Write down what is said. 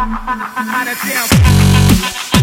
Out of town.